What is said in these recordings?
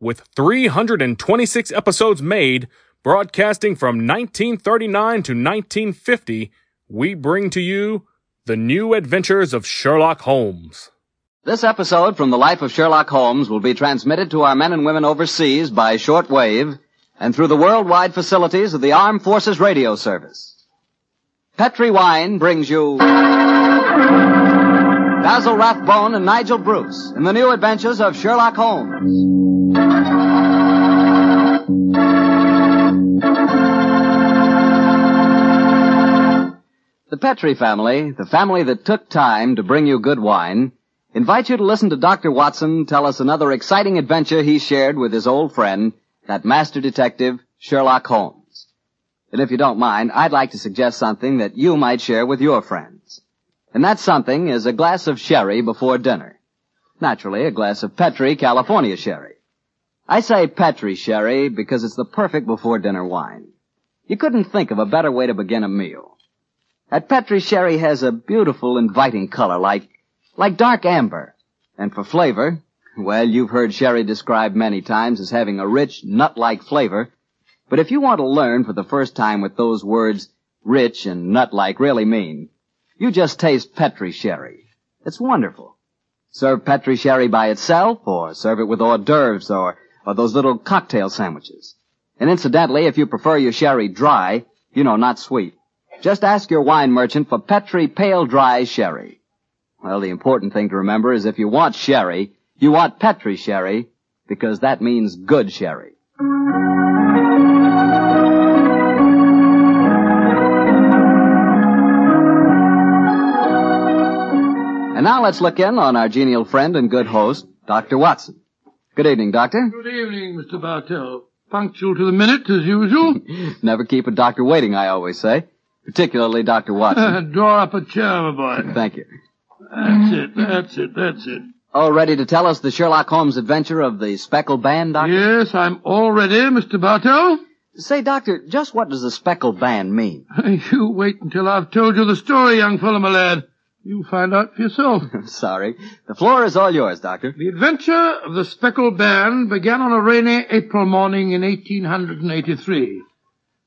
with 326 episodes made, broadcasting from 1939 to 1950, we bring to you the new adventures of Sherlock Holmes. This episode from the life of Sherlock Holmes will be transmitted to our men and women overseas by shortwave and through the worldwide facilities of the Armed Forces Radio Service. Petri Wine brings you Basil Rathbone and Nigel Bruce in the new adventures of Sherlock Holmes. The Petri family, the family that took time to bring you good wine, invite you to listen to Dr. Watson tell us another exciting adventure he shared with his old friend, that master detective, Sherlock Holmes. And if you don't mind, I'd like to suggest something that you might share with your friends. And that something is a glass of sherry before dinner. Naturally, a glass of Petri California sherry. I say Petri sherry because it's the perfect before dinner wine. You couldn't think of a better way to begin a meal. That Petri sherry has a beautiful, inviting color, like, like dark amber. And for flavor, well, you've heard sherry described many times as having a rich, nut-like flavor. But if you want to learn for the first time what those words, rich and nut-like, really mean, you just taste Petri sherry. It's wonderful. Serve Petri sherry by itself, or serve it with hors d'oeuvres, or, or those little cocktail sandwiches. And incidentally, if you prefer your sherry dry, you know, not sweet, just ask your wine merchant for Petri Pale Dry Sherry. Well, the important thing to remember is if you want sherry, you want Petri sherry, because that means good sherry. And now let's look in on our genial friend and good host, Dr. Watson. Good evening, Doctor. Good evening, Mr. Bartell. Punctual to the minute, as usual. Never keep a doctor waiting, I always say. Particularly Dr. Watson. Draw up a chair, my boy. Thank you. That's it, that's it, that's it. All ready to tell us the Sherlock Holmes adventure of the speckled band, Doctor? Yes, I'm all ready, Mr. Bartell. Say, Doctor, just what does the speckled band mean? You wait until I've told you the story, young fellow, my lad. You'll find out for yourself. Sorry. The floor is all yours, Doctor. The adventure of the speckled band began on a rainy April morning in 1883.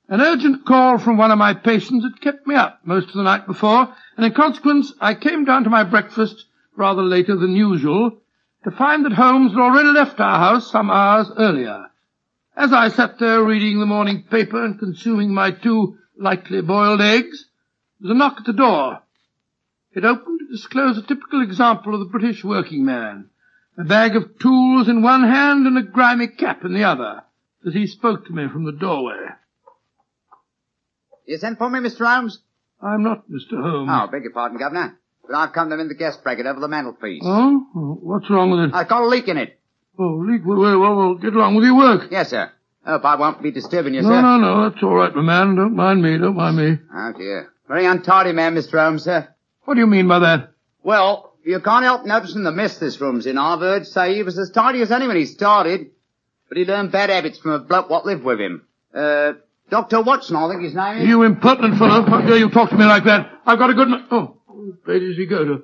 An urgent call from one of my patients had kept me up most of the night before, and in consequence I came down to my breakfast rather later than usual to find that Holmes had already left our house some hours earlier. As I sat there reading the morning paper and consuming my two lightly boiled eggs, there was a knock at the door. It opened to disclose a typical example of the British working man, a bag of tools in one hand and a grimy cap in the other, as he spoke to me from the doorway. You sent for me, Mr. Holmes? I'm not Mr. Holmes. Oh, beg your pardon, Governor. But I've come to mend the gas bracket over the mantelpiece. Oh? What's wrong with it? I've got a leak in it. Oh, leak. Well, well, well, well, get along with your work. Yes, sir. Hope I won't be disturbing you, No, sir. no, no, that's all right, my man. Don't mind me, don't mind me. Oh, dear. Very untidy man, Mr. Holmes, sir. What do you mean by that? Well, you can't help noticing the mess this room's in. I've heard say he was as tidy as any when he started. But he learned bad habits from a bloke what lived with him. Uh, Dr. Watson, I think his name is. You impertinent fellow. How dare you talk to me like that? I've got a good... Oh, where does he go to?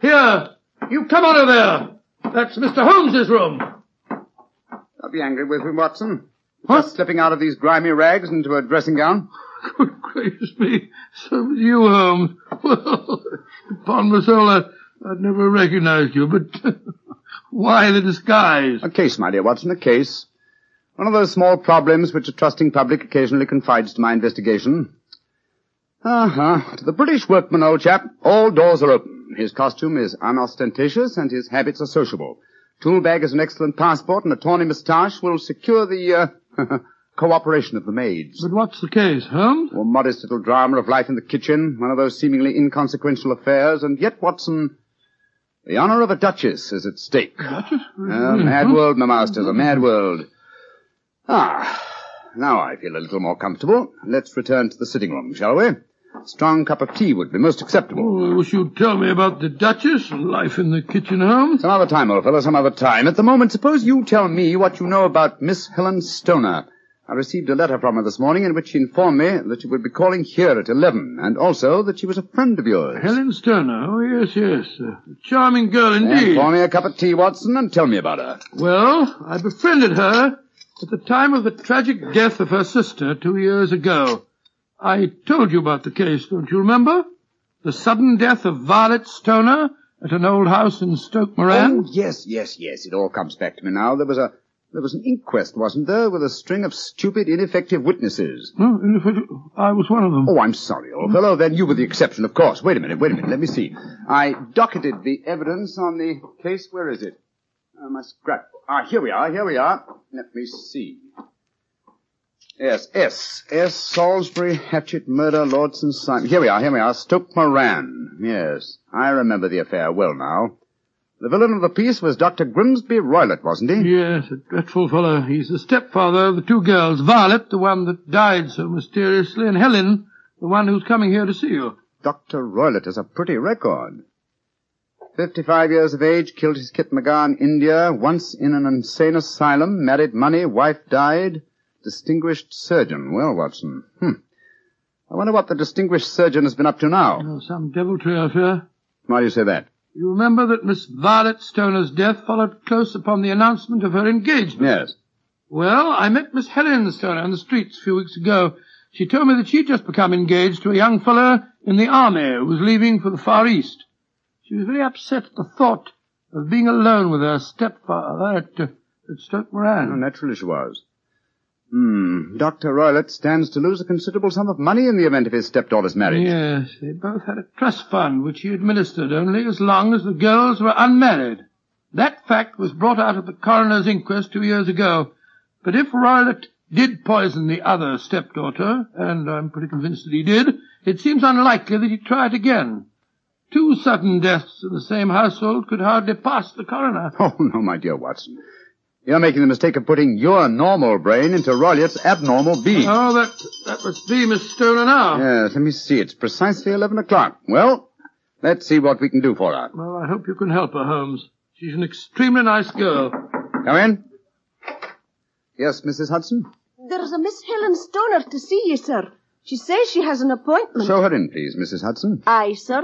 Here! You come out of there! That's Mr. Holmes's room. Don't be angry with me, Watson. What? Just slipping out of these grimy rags into a dressing gown. Good gracious me. So you, Holmes. Well, upon my soul, I, I'd never recognized you, but why the disguise? A case, my dear Watson, a case. One of those small problems which a trusting public occasionally confides to my investigation. Uh-huh. To the British workman, old chap, all doors are open. His costume is unostentatious and his habits are sociable. Tool bag is an excellent passport and a tawny moustache will secure the, uh, cooperation of the maids. But what's the case, Holmes? Or modest little drama of life in the kitchen, one of those seemingly inconsequential affairs, and yet, Watson, the honor of a duchess is at stake. Duchess? A mad world, my masters, a mad world. Ah, now I feel a little more comfortable. Let's return to the sitting room, shall we? A strong cup of tea would be most acceptable. Oh, I wish you'd tell me about the Duchess and life in the kitchen home. Some other time, old fellow, some other time. At the moment, suppose you tell me what you know about Miss Helen Stoner. I received a letter from her this morning in which she informed me that she would be calling here at 11, and also that she was a friend of yours. Helen Stoner. Oh, yes, yes. A charming girl And indeed. pour me a cup of tea, Watson, and tell me about her. Well, I befriended her at the time of the tragic death of her sister two years ago. I told you about the case, don't you remember? The sudden death of Violet Stoner at an old house in Stoke Moran. Oh, yes, yes, yes. It all comes back to me now. There was a there was an inquest, wasn't there, with a string of stupid, ineffective witnesses. Oh, in fact, I was one of them. Oh, I'm sorry, old fellow. Then you were the exception, of course. Wait a minute, wait a minute. Let me see. I docketed the evidence on the case. Where is it? Uh, my scrapbook. Ah, here we are, here we are. Let me see. Yes, S. S. Salisbury, Hatchet, Murder, Lordson, Simon. Here we are, here we are. Stoke Moran. Yes, I remember the affair well now. The villain of the piece was Dr. Grimsby Roylott, wasn't he? Yes, a dreadful fellow. He's the stepfather of the two girls. Violet, the one that died so mysteriously, and Helen, the one who's coming here to see you. Dr. Roylott has a pretty record. Fifty-five years of age, killed his khitmutgar in India, once in an insane asylum, married money, wife died, distinguished surgeon. Well, Watson, hmm. I wonder what the distinguished surgeon has been up to now. Oh, some deviltry, I fear. Why do you say that? You remember that Miss Violet Stoner's death followed close upon the announcement of her engagement. Yes. Well, I met Miss Helen Stoner on the streets a few weeks ago. She told me that she'd just become engaged to a young fellow in the army who was leaving for the Far East. She was very upset at the thought of being alone with her stepfather at, uh, at Stoke Oh, Moran. naturally she was. Hmm. Dr. Roylott stands to lose a considerable sum of money in the event of his stepdaughter's marriage. Yes, they both had a trust fund which he administered only as long as the girls were unmarried. That fact was brought out at the coroner's inquest two years ago. But if Roylott did poison the other stepdaughter, and I'm pretty convinced that he did, it seems unlikely that he'd try it again. Two sudden deaths in the same household could hardly pass the coroner. Oh, no, my dear Watson. You're making the mistake of putting your normal brain into Roylott's abnormal being. Oh, that, that must be Miss Stoner now. Yes, let me see. It's precisely 11 o'clock. Well, let's see what we can do for her. Well, I hope you can help her, Holmes. She's an extremely nice girl. Come in. Yes, Mrs. Hudson? There's a Miss Helen Stoner to see you, sir. She says she has an appointment. Show her in, please, Mrs. Hudson. Aye, sir.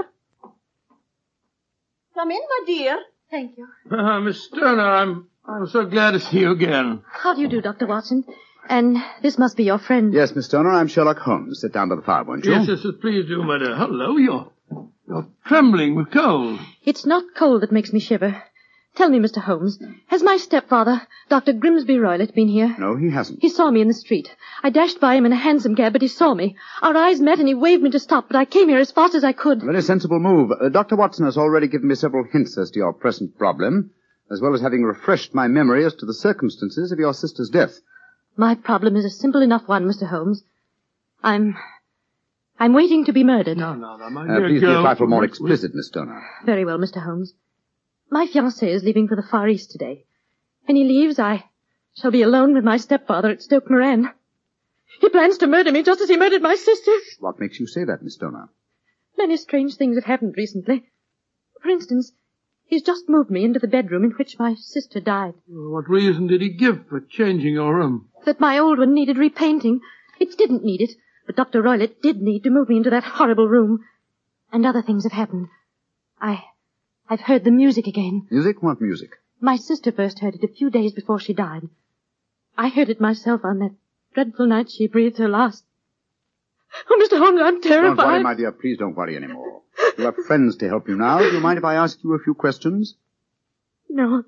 Come in, my dear. Thank you. Uh, Miss Stoner, I'm, I'm so glad to see you again. How do you do, Dr. Watson? And this must be your friend. Yes, Miss Stoner, I'm Sherlock Holmes. Sit down by the fire, won't you? Yes, yes, yes, please do, my dear. Hello, you're, you're trembling with cold. It's not cold that makes me shiver. Tell me, Mr. Holmes, has my stepfather, Dr. Grimsby Roylott, been here? No, he hasn't. He saw me in the street. I dashed by him in a hansom cab, but he saw me. Our eyes met and he waved me to stop, but I came here as fast as I could. A very sensible move. Uh, Dr. Watson has already given me several hints as to your present problem, as well as having refreshed my memory as to the circumstances of your sister's death. My problem is a simple enough one, Mr. Holmes. I'm... I'm waiting to be murdered. No, no, no, my Uh, dear please be a girl. trifle more Wait, wait. explicit, Miss Stoner. Very well, Mr. Holmes. My fiancé is leaving for the Far East today. When he leaves, I shall be alone with my stepfather at Stoke Moran. He plans to murder me just as he murdered my sister. What makes you say that, Miss Stoner? Many strange things have happened recently. For instance, he's just moved me into the bedroom in which my sister died. What reason did he give for changing your room? That my old one needed repainting. It didn't need it, but Dr. Roylott did need to move me into that horrible room. And other things have happened. I... I've heard the music again. Music? What music? My sister first heard it a few days before she died. I heard it myself on that dreadful night she breathed her last. Oh, Mr. Holmes, I'm terrified. Don't worry, my dear. Please don't worry anymore. You have friends to help you now. Do you mind if I ask you a few questions? No,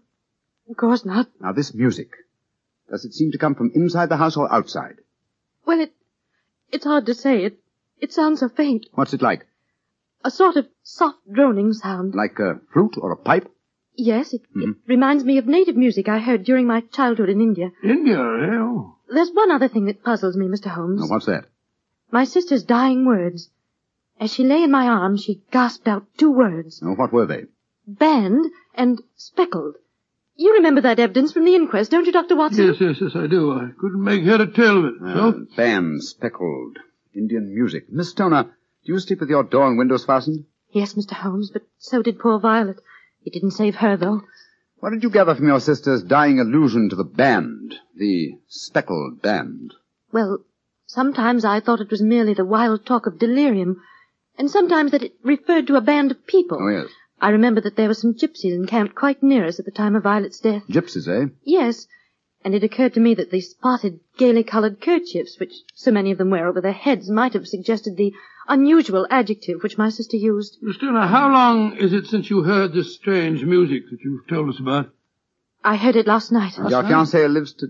of course not. Now, this music. Does it seem to come from inside the house or outside? Well, it, it's hard to say. It, it sounds so faint. What's it like? A sort of soft droning sound. Like a flute or a pipe? Yes, it, Mhm. it reminds me of native music I heard during my childhood in India. India, eh? Oh. There's one other thing that puzzles me, Mr. Holmes. Now, what's that? My sister's dying words. As she lay in my arms, she gasped out two words. Oh, what were they? Band and speckled. You remember that evidence from the inquest, don't you, Dr. Watson? Yes, yes, yes, I do. I couldn't make head or tail of it. Uh, So? band, speckled, Indian music. Miss Stoner, do you sleep with your door and windows fastened? Yes, Mr. Holmes, but so did poor Violet. It didn't save her, though. What did you gather from your sister's dying allusion to the band, the speckled band? Well, sometimes I thought it was merely the wild talk of delirium, and sometimes that it referred to a band of people. Oh, yes. I remember that there were some gypsies encamped quite near us at the time of Violet's death. Gypsies, eh? Yes, and it occurred to me that the spotted, gaily coloured kerchiefs which so many of them wear over their heads might have suggested the unusual adjective which my sister used. Miss Stoner, how long is it since you heard this strange music that you've told us about? I heard it last night. Your fiancé lives to,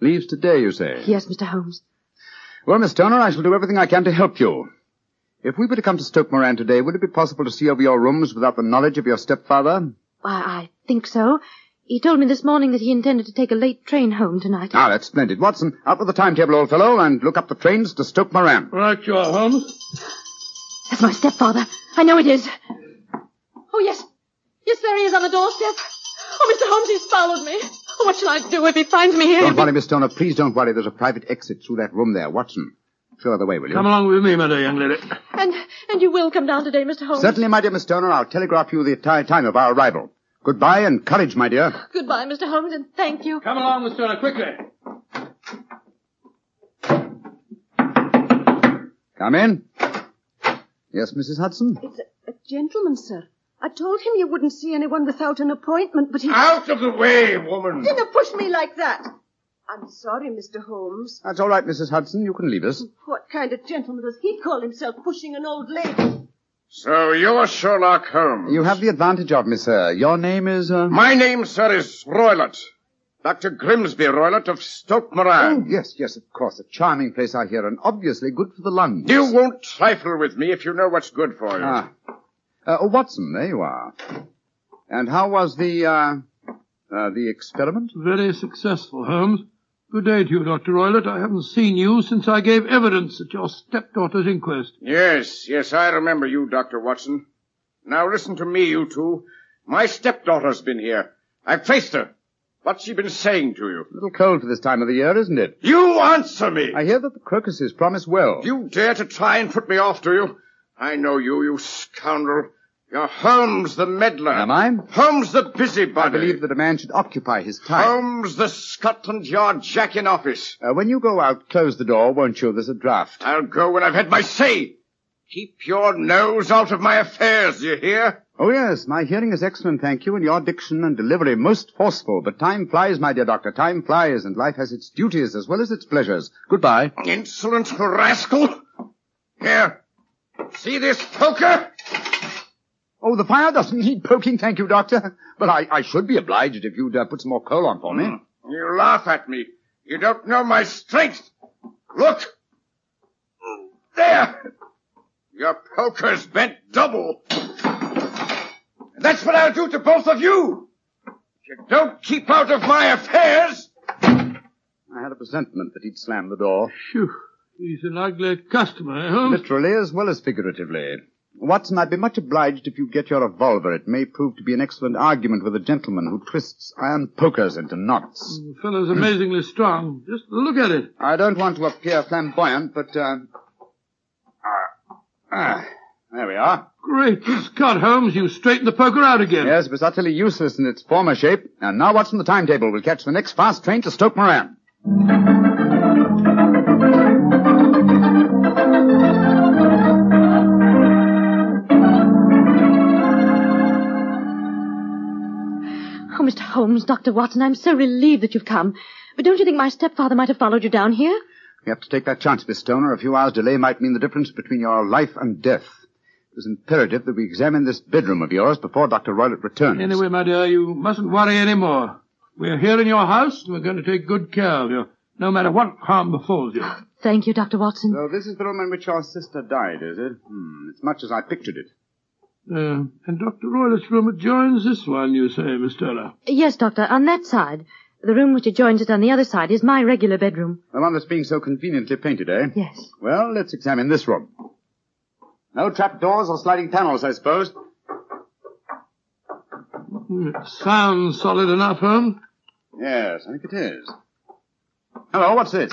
leaves today, you say? Yes, Mr. Holmes. Well, Miss Stoner, I shall do everything I can to help you. If we were to come to Stoke Moran today, would it be possible to see over your rooms without the knowledge of your stepfather? I, I think so. He told me this morning that he intended to take a late train home tonight. Ah, that's splendid. Watson, out with the timetable, old fellow, and look up the trains to Stoke Moran. Right you are, Holmes. That's my stepfather. I know it is. Oh, yes. Yes, there he is on the doorstep. Oh, Mr. Holmes, he's followed me. Oh, what shall I do if he finds me here? Don't worry, Miss Stoner. Please don't worry. There's a private exit through that room there. Watson, show her the way, will you? Come along with me, my dear young lady. And, and you will come down today, Mr. Holmes? Certainly, my dear Miss Stoner. I'll telegraph you the ti- time of our arrival. Goodbye and courage, my dear. Goodbye, Mr. Holmes, and thank you. Come along, Miss Stoner, quickly. Come in. Yes, Mrs. Hudson? It's a, a gentleman, sir. I told him you wouldn't see anyone without an appointment, but he Out of the way, woman! didn't push me like that. I'm sorry, Mr. Holmes. That's all right, Mrs. Hudson. You can leave us. What kind of gentleman does he call himself pushing an old lady? So you're Sherlock Holmes. You have the advantage of me, sir. Your name is, uh... My name, sir, is Roylott. Dr. Grimsby Roylott of Stoke Moran. Oh, Moran. yes, yes, of course. A charming place, I hear, and obviously good for the lungs. You won't trifle with me if you know what's good for you. Ah. Uh, oh, Watson, there you are. And how was the, uh, uh, the experiment? Very successful, Holmes. Good day to you, Dr. Roylott. I haven't seen you since I gave evidence at your stepdaughter's inquest. Yes, yes, I remember you, Dr. Watson. Now listen to me, you two. My stepdaughter's been here. I've traced her. What's she been saying to you? A little cold for this time of the year, isn't it? You answer me! I hear that the crocuses promise well. You dare to try and put me off, do you? I know you, you scoundrel. You're Holmes the meddler. Am I? Holmes the busybody. I believe that a man should occupy his time. Holmes the Scotland Yard Jack in office. Uh, when you go out, close the door, won't you? There's a draft. I'll go when I've had my say. Keep your nose out of my affairs, you hear? Oh, yes, my hearing is excellent, thank you, and your diction and delivery most forceful. But time flies, my dear doctor, time flies, and life has its duties as well as its pleasures. Goodbye. Insolent rascal. Here. See this poker? Oh, the fire doesn't need poking, thank you, doctor. But I, I should be obliged if you'd uh, put some more coal on for me. You laugh at me. You don't know my strength. Look. There. Your poker's bent double. And that's what I'll do to both of you. If you don't keep out of my affairs. I had a presentiment that he'd slam the door, Phew. He's an ugly customer, eh, Holmes? literally as well as figuratively. Watson, I'd be much obliged if you'd get your revolver. It may prove to be an excellent argument with a gentleman who twists iron pokers into knots. The fellow's amazingly strong. Just look at it. I don't want to appear flamboyant, but, uh, ah, ah, there we are. Great Scott, Holmes, you straightened the poker out again. Yes, it was utterly useless in its former shape. And now what's on the timetable? We'll catch the next fast train to Stoke Moran. Mr. Holmes, Dr. Watson, I'm so relieved that you've come. But don't you think my stepfather might have followed you down here? We have to take that chance, Miss Stoner. A few hours' delay might mean the difference between your life and death. It was imperative that we examine this bedroom of yours before Dr. Roylott returns. Anyway, my dear, you mustn't worry any more. We're here in your house, and we're going to take good care of you, no matter what harm befalls you. Thank you, Dr. Watson. So this is the room in which your sister died, is it? Hmm, it's much as I pictured it. Uh, and Dr. Roylott's room adjoins this one, you say, Miss Stoner? Yes, Doctor, on that side. The room which adjoins it on the other side is my regular bedroom. The one that's being so conveniently painted, eh? Yes. Well, let's examine this room. No trap doors or sliding panels, I suppose. Hmm, It sounds solid enough, Holmes. Yes, I think it is. Hello, what's this?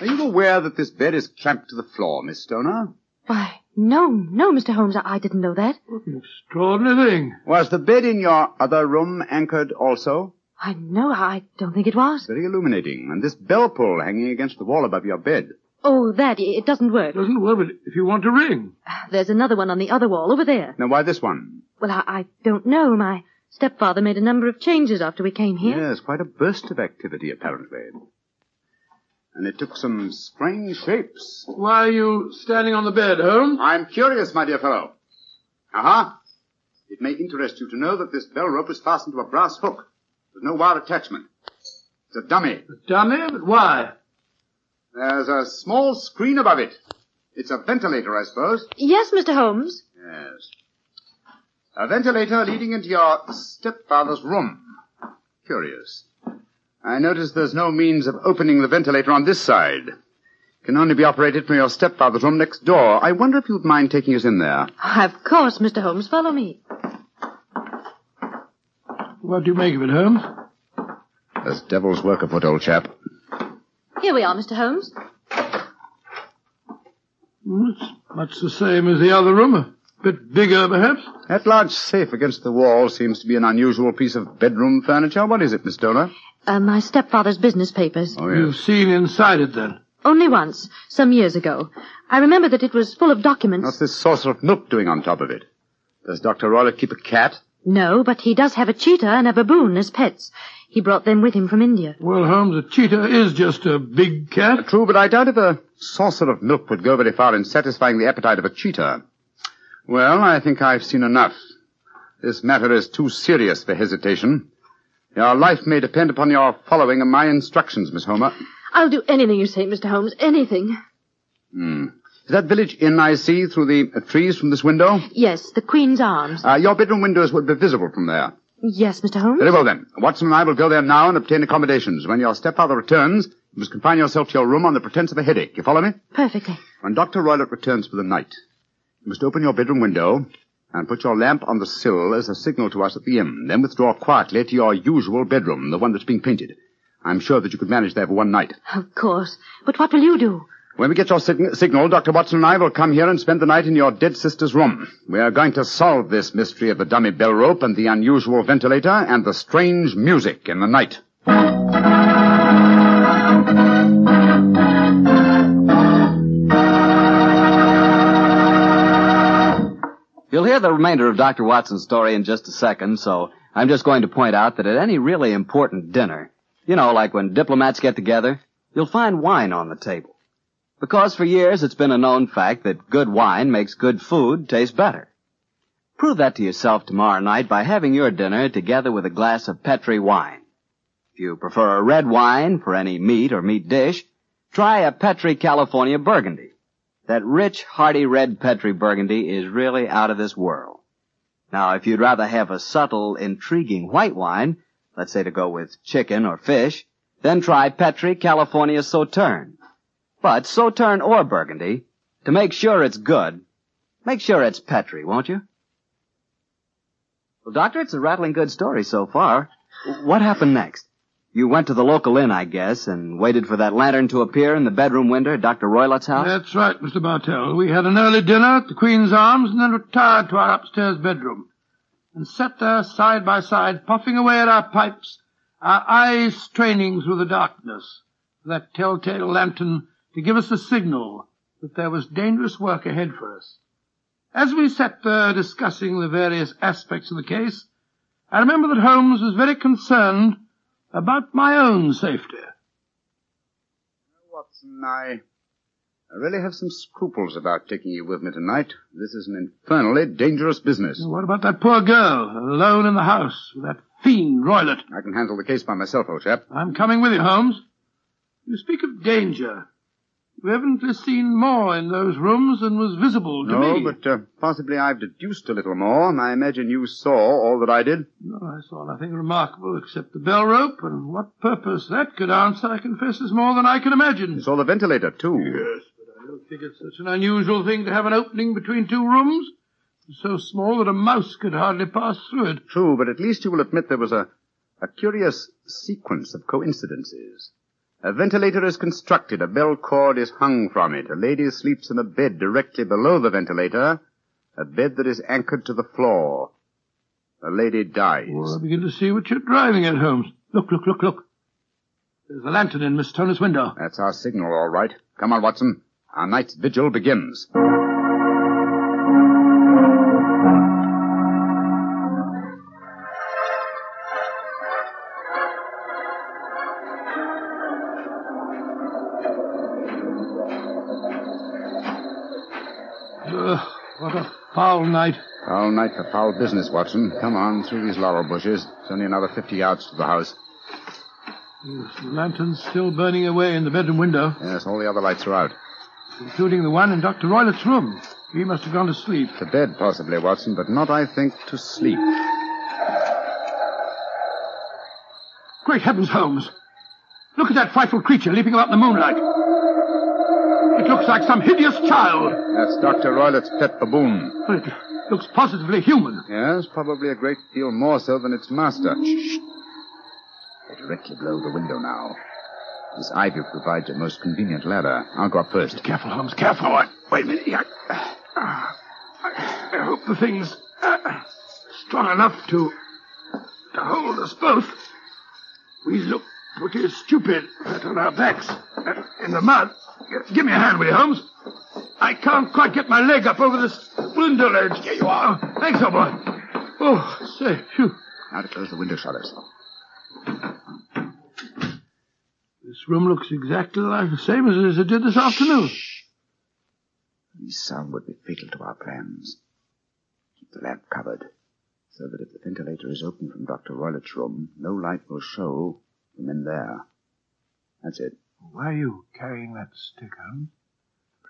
Are you aware that this bed is clamped to the floor, Miss Stoner? Why, no, no, Mr. Holmes, I, I didn't know that. What an extraordinary thing. Was the bed in your other room anchored also? I know, I don't think it was. Very illuminating. And this bell pull hanging against the wall above your bed. Oh, that, it doesn't work. Doesn't work, but if you want to ring. Ah, there's another one on the other wall over there. Now, why this one? Well, I, I don't know. My stepfather made a number of changes after we came here. Yes, quite a burst of activity, apparently. And it took some strange shapes. Why are you standing on the bed, Holmes? I'm curious, my dear fellow. Aha! It may interest you to know that this bell rope is fastened to a brass hook. There's no wire attachment. It's a dummy. A dummy? But why? There's a small screen above it. It's a ventilator, I suppose. Yes, Mr. Holmes. Yes. A ventilator leading into your stepfather's room. Curious. I notice there's no means of opening the ventilator on this side. It Can only be operated from your stepfather's room next door. I wonder if you'd mind taking us in there. Of course, Mr. Holmes. Follow me. What do you make of it, Holmes? There's devil's work afoot, old chap. Here we are, Mr. Holmes. It's much the same as the other room. A bit bigger, perhaps. That large safe against the wall seems to be an unusual piece of bedroom furniture. What is it, Miss Stoner? Uh, my stepfather's business papers. Oh, You've seen inside it, then. Only once, some years ago. I remember that it was full of documents. What's this saucer of milk doing on top of it? Does Dr. Roylott keep a cat? No, but he does have a cheetah and a baboon as pets. He brought them with him from India. Well, Holmes, a cheetah is just a big cat. True, but I doubt if a saucer of milk would go very far in satisfying the appetite of a cheetah. Well, I think I've seen enough. This matter is too serious for hesitation. Your life may depend upon your following of my instructions, Miss Homer. I'll do anything you say, Mr. Holmes. Anything. Hmm. Is that village inn I see through the uh, trees from this window? Yes, the Queen's Arms. Uh, your bedroom windows would be visible from there. Yes, Mr. Holmes. Very well then. Watson and I will go there now and obtain accommodations. When your stepfather returns, you must confine yourself to your room on the pretense of a headache. You follow me? Perfectly. When Dr. Roylott returns for the night, you must open your bedroom window and put your lamp on the sill as a signal to us at the inn. Then withdraw quietly to your usual bedroom, the one that's being painted. I'm sure that you could manage there for one night. Of course. But what will you do? When we get your sig- signal, Dr. Watson and I will come here and spend the night in your dead sister's room. We are going to solve this mystery of the dummy bell rope and the unusual ventilator and the strange music in the night. You'll hear the remainder of Dr. Watson's story in just a second, so I'm just going to point out that at any really important dinner, you know, like when diplomats get together, you'll find wine on the table. Because for years it's been a known fact that good wine makes good food taste better. Prove that to yourself tomorrow night by having your dinner together with a glass of Petri wine. If you prefer a red wine for any meat or meat dish, try a Petri California Burgundy. That rich, hearty red Petri Burgundy is really out of this world. Now, if you'd rather have a subtle, intriguing white wine, let's say to go with chicken or fish, then try Petri California Sauterne. But Sauterne or Burgundy, to make sure it's good, make sure it's Petri, won't you? Well, Doctor, it's a rattling good story so far. What happened next? You went to the local inn, I guess, and waited for that lantern to appear in the bedroom window at Dr. Roylott's house? That's right, Mr. Bartell. We had an early dinner at the Queen's Arms and then retired to our upstairs bedroom. And sat there side by side, puffing away at our pipes, our eyes straining through the darkness for that telltale lantern to give us the signal that there was dangerous work ahead for us. As we sat there discussing the various aspects of the case, I remember that Holmes was very concerned about my own safety. Watson, I, I really have some scruples about taking you with me tonight. This is an infernally dangerous business. What about that poor girl, alone in the house with that fiend Roylott? I can handle the case by myself, old chap. I'm coming with you, Holmes. You speak of danger. You evidently seen more in those rooms than was visible to No, me. but uh, possibly I've deduced a little more, and I imagine you saw all that I did. No, I saw nothing remarkable except the bell rope, and what purpose that could answer, I confess, is more than I can imagine. You saw the ventilator, too. Yes, but I don't think it's such an unusual thing to have an opening between two rooms. So small that a mouse could hardly pass through it. True, but at least you will admit there was a, a curious sequence of coincidences. A ventilator is constructed, a bell cord is hung from it, a lady sleeps in a bed directly below the ventilator, a bed that is anchored to the floor. The lady dies. Well, I begin to see what you're driving at, Holmes. Look, look, look, look. There's a lantern in Miss Stoner's window. That's our signal, all right. Come on, Watson. Our night's vigil begins. Night. Foul night for foul business, Watson. Come on, through these laurel bushes. It's only another 50 yards to the house. Yes, the lantern's still burning away in the bedroom window, Yes, all the other lights are out. including the one in Dr. Roylott's room. He must have gone to sleep. To bed, possibly, Watson, but not, I think, to sleep. Great heavens, Holmes. Look at that frightful creature leaping about in the moonlight. It looks like some hideous child. That's Dr. Roylott's pet baboon. But it looks positively human. Yes, probably a great deal more so than its master. Shh. They're directly below the window now. This ivy provides a most convenient ladder. I'll go up first. Careful, Holmes, careful. Wait, wait a minute. I, I, I hope the thing's uh, strong enough to, to hold us both. We look pretty stupid flat on our backs uh, in the mud. Give me a hand, will you, Holmes? I can't quite get my leg up over this window ledge. Here you are. Thanks, old boy. Oh, say, phew. Now to close the window shutters. This room looks exactly like the same as, it did this afternoon. The sound would be fatal to our plans. Keep the lamp covered, so that if the ventilator is open from Dr. Roylott's room, no light will show from in there. That's it. Why are you carrying that stick, Holmes?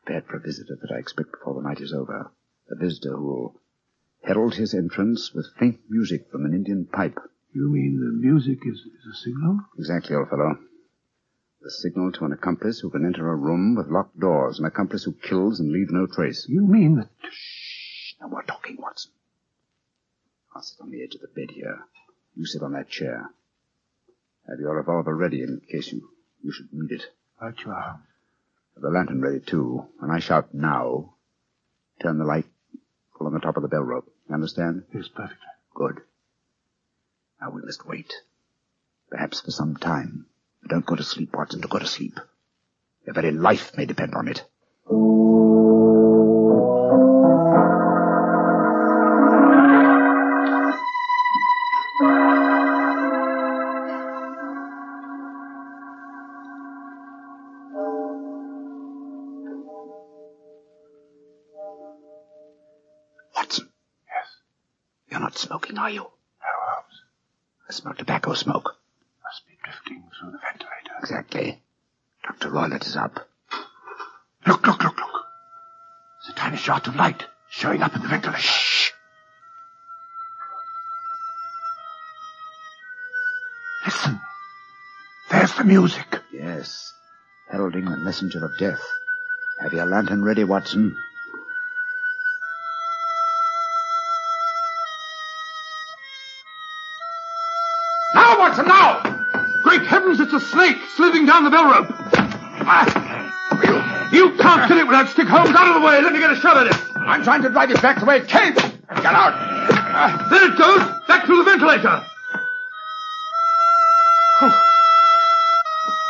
Prepared for a visitor that I expect before the night is over. A visitor who will herald his entrance with faint music from an Indian pipe. You mean the music is, is a signal? Exactly, old fellow. The signal to an accomplice who can enter a room with locked doors, an accomplice who kills and leaves no trace. You mean that... Shh! No more talking, Watson. I'll sit on the edge of the bed here. You sit on that chair. Have your revolver ready in case you, you should need it. Right you are. Have the lantern ready, too. When I shout now, turn the light full on the top of the bell rope. You understand? Yes, perfectly. Good. Now we must wait. Perhaps for some time. But don't go to sleep, Watson. Don't go to sleep. Your very life may depend on it. Messenger of death. Have your lantern ready, Watson. Now, Watson, now! Great heavens, it's a snake slithering down the bell rope. Ah, you, you can't kill it without stick Holmes out of the way. Let me get a shot at it. I'm trying to drive it back the way it came. Get out. Ah, there it goes, back through the ventilator.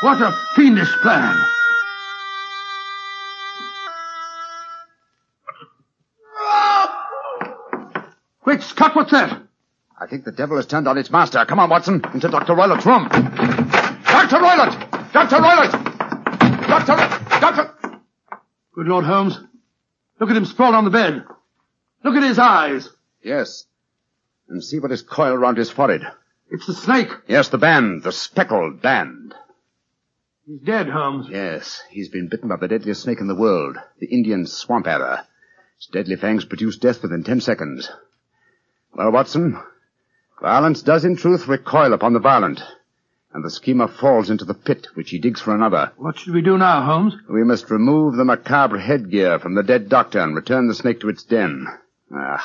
What a fiendish plan. Scott, what's that? I think the devil has turned on its master. Come on, Watson, into Dr. Roylott's room. Dr. Roylott! Dr. Roylott! Dr. Dr. Good Lord, Holmes. Look at him sprawled on the bed. Look at his eyes. Yes. And see what is coiled round his forehead. It's the snake. Yes, the band, the speckled band. He's dead, Holmes. Yes, he's been bitten by the deadliest snake in the world, the Indian swamp adder. Its deadly fangs produce death within ten seconds. Well, Watson, violence does in truth recoil upon the violent, and the schemer falls into the pit which he digs for another. What should we do now, Holmes? We must remove the macabre headgear from the dead doctor and return the snake to its den. Ah,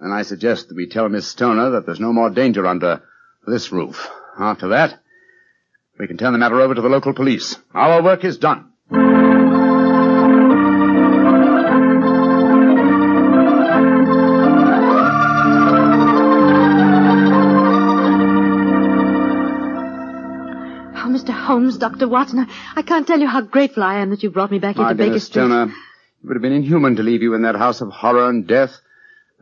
then I suggest that we tell Miss Stoner that there's no more danger under this roof. After that, we can turn the matter over to the local police. Our work is done. Holmes, Dr. Watson, I, I can't tell you how grateful I am that you brought me back My into dear Baker Miss Street. Stoner, it would have been inhuman to leave you in that house of horror and death.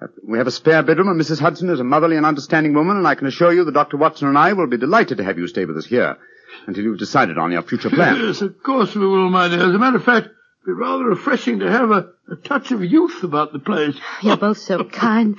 Uh, We have a spare bedroom, and Mrs. Hudson is a motherly and understanding woman, and I can assure you that Dr. Watson and I will be delighted to have you stay with us here until you've decided on your future plans. Yes, of course we will, my dear. As a matter of fact, it'd be rather refreshing to have a, a touch of youth about the place. You're both so kind.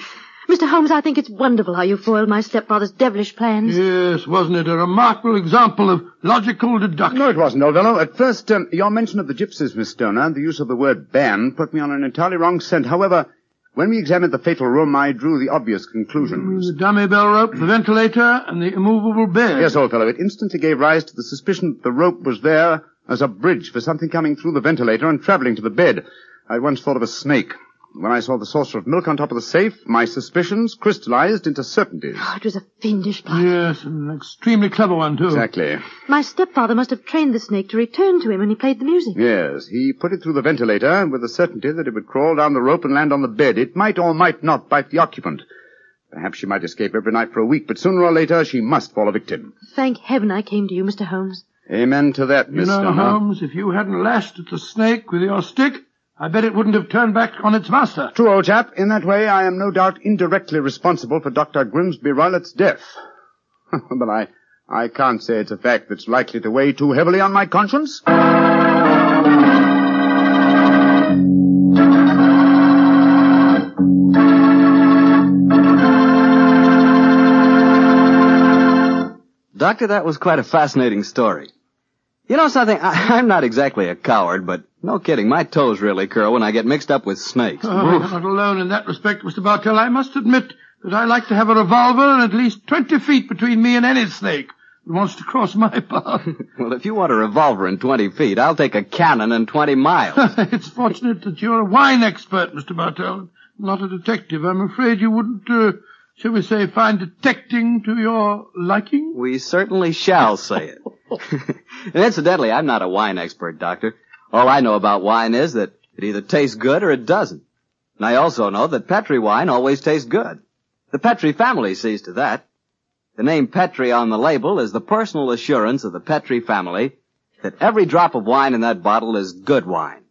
Mr. Holmes, I think it's wonderful how you foiled my stepfather's devilish plans. Yes, wasn't it a remarkable example of logical deduction? No, it wasn't, old fellow. At first, um, your mention of the gypsies, Miss Stoner, and the use of the word ban put me on an entirely wrong scent. However, when we examined the fatal room, I drew the obvious conclusions. The dummy bell rope, the ventilator, and the immovable bed. Yes, old fellow, it instantly gave rise to the suspicion that the rope was there as a bridge for something coming through the ventilator and traveling to the bed. I once thought of a snake. When I saw the saucer of milk on top of the safe, my suspicions crystallized into certainties. Oh, it was a fiendish plot. Yes, an extremely clever one, too. Exactly. My stepfather must have trained the snake to return to him when he played the music. Yes, he put it through the ventilator with the certainty that it would crawl down the rope and land on the bed. It might or might not bite the occupant. Perhaps she might escape every night for a week, but sooner or later she must fall a victim. Thank heaven I came to you, Mr. Holmes. Amen to that, You Miss know, Holmes, if you hadn't lashed at the snake with your stick, I bet it wouldn't have turned back on its master. True, old chap. In that way, I am no doubt indirectly responsible for Dr. Grimsby Roylott's death. but I, I can't say it's a fact that's likely to weigh too heavily on my conscience. Doctor, that was quite a fascinating story. You know something? I, I'm not exactly a coward, but no kidding, my toes really curl when I get mixed up with snakes. Oh, I'm not alone in that respect, Mr. Bartell. I must admit that I like to have a revolver and at least 20 feet between me and any snake that wants to cross my path. Well, if you want a revolver in 20 feet, I'll take a cannon in 20 miles. it's fortunate that you're a wine expert, Mr. Bartell, not a detective. I'm afraid you wouldn't, uh, shall we say, find detecting to your liking. We certainly shall say it. and incidentally, I'm not a wine expert, Doctor. All I know about wine is that it either tastes good or it doesn't. And I also know that Petri wine always tastes good. The Petri family sees to that. The name Petri on the label is the personal assurance of the Petri family that every drop of wine in that bottle is good wine.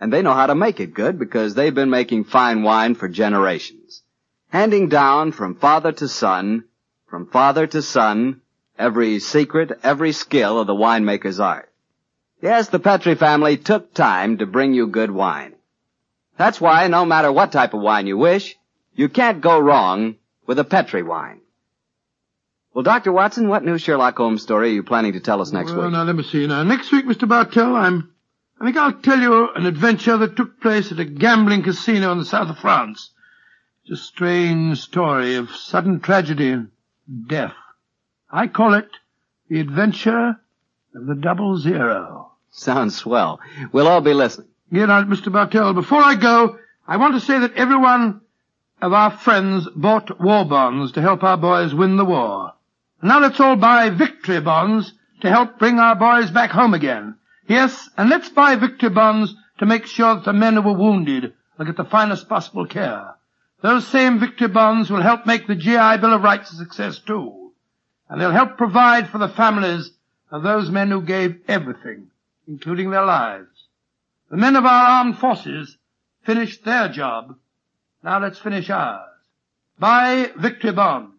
And they know how to make it good because they've been making fine wine for generations. Handing down from father to son, from father to son, every secret, every skill of the winemaker's art. Yes, the Petri family took time to bring you good wine. That's why no matter what type of wine you wish, you can't go wrong with a Petri wine. Well, Dr. Watson, what new Sherlock Holmes story are you planning to tell us next well, week? now let me see. Now, next week, Mr. Bartell, I'm, I think I'll tell you an adventure that took place at a gambling casino in the south of France. It's a strange story of sudden tragedy and death. I call it The Adventure of the Double Zero. Sounds swell. We'll all be listening. Get out, Mr. Bartell. Before I go, I want to say that everyone of our friends bought war bonds to help our boys win the war. Now let's all buy victory bonds to help bring our boys back home again. Yes, and let's buy victory bonds to make sure that the men who were wounded will get the finest possible care. Those same victory bonds will help make the GI Bill of Rights a success too. And they'll help provide for the families of those men who gave everything, including their lives. The men of our armed forces finished their job. Now let's finish ours. Buy victory bonds.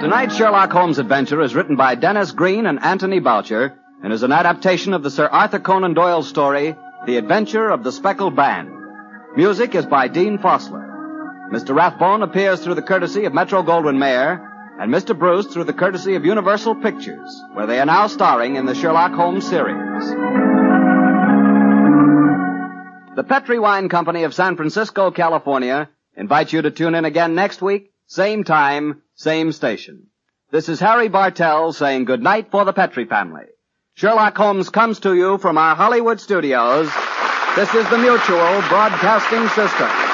Tonight's Sherlock Holmes adventure is written by Denis Green and Anthony Boucher and is an adaptation of the Sir Arthur Conan Doyle story, The Adventure of the Speckled Band. Music is by Dean Fossler. Mr. Rathbone appears through the courtesy of Metro Goldwyn Mayer and Mr. Bruce through the courtesy of Universal Pictures, where they are now starring in the Sherlock Holmes series. The Petri Wine Company of San Francisco, California invites you to tune in again next week, same time, same station. This is Harry Bartell saying goodnight for the Petri family. Sherlock Holmes comes to you from our Hollywood studios. This is the Mutual Broadcasting System.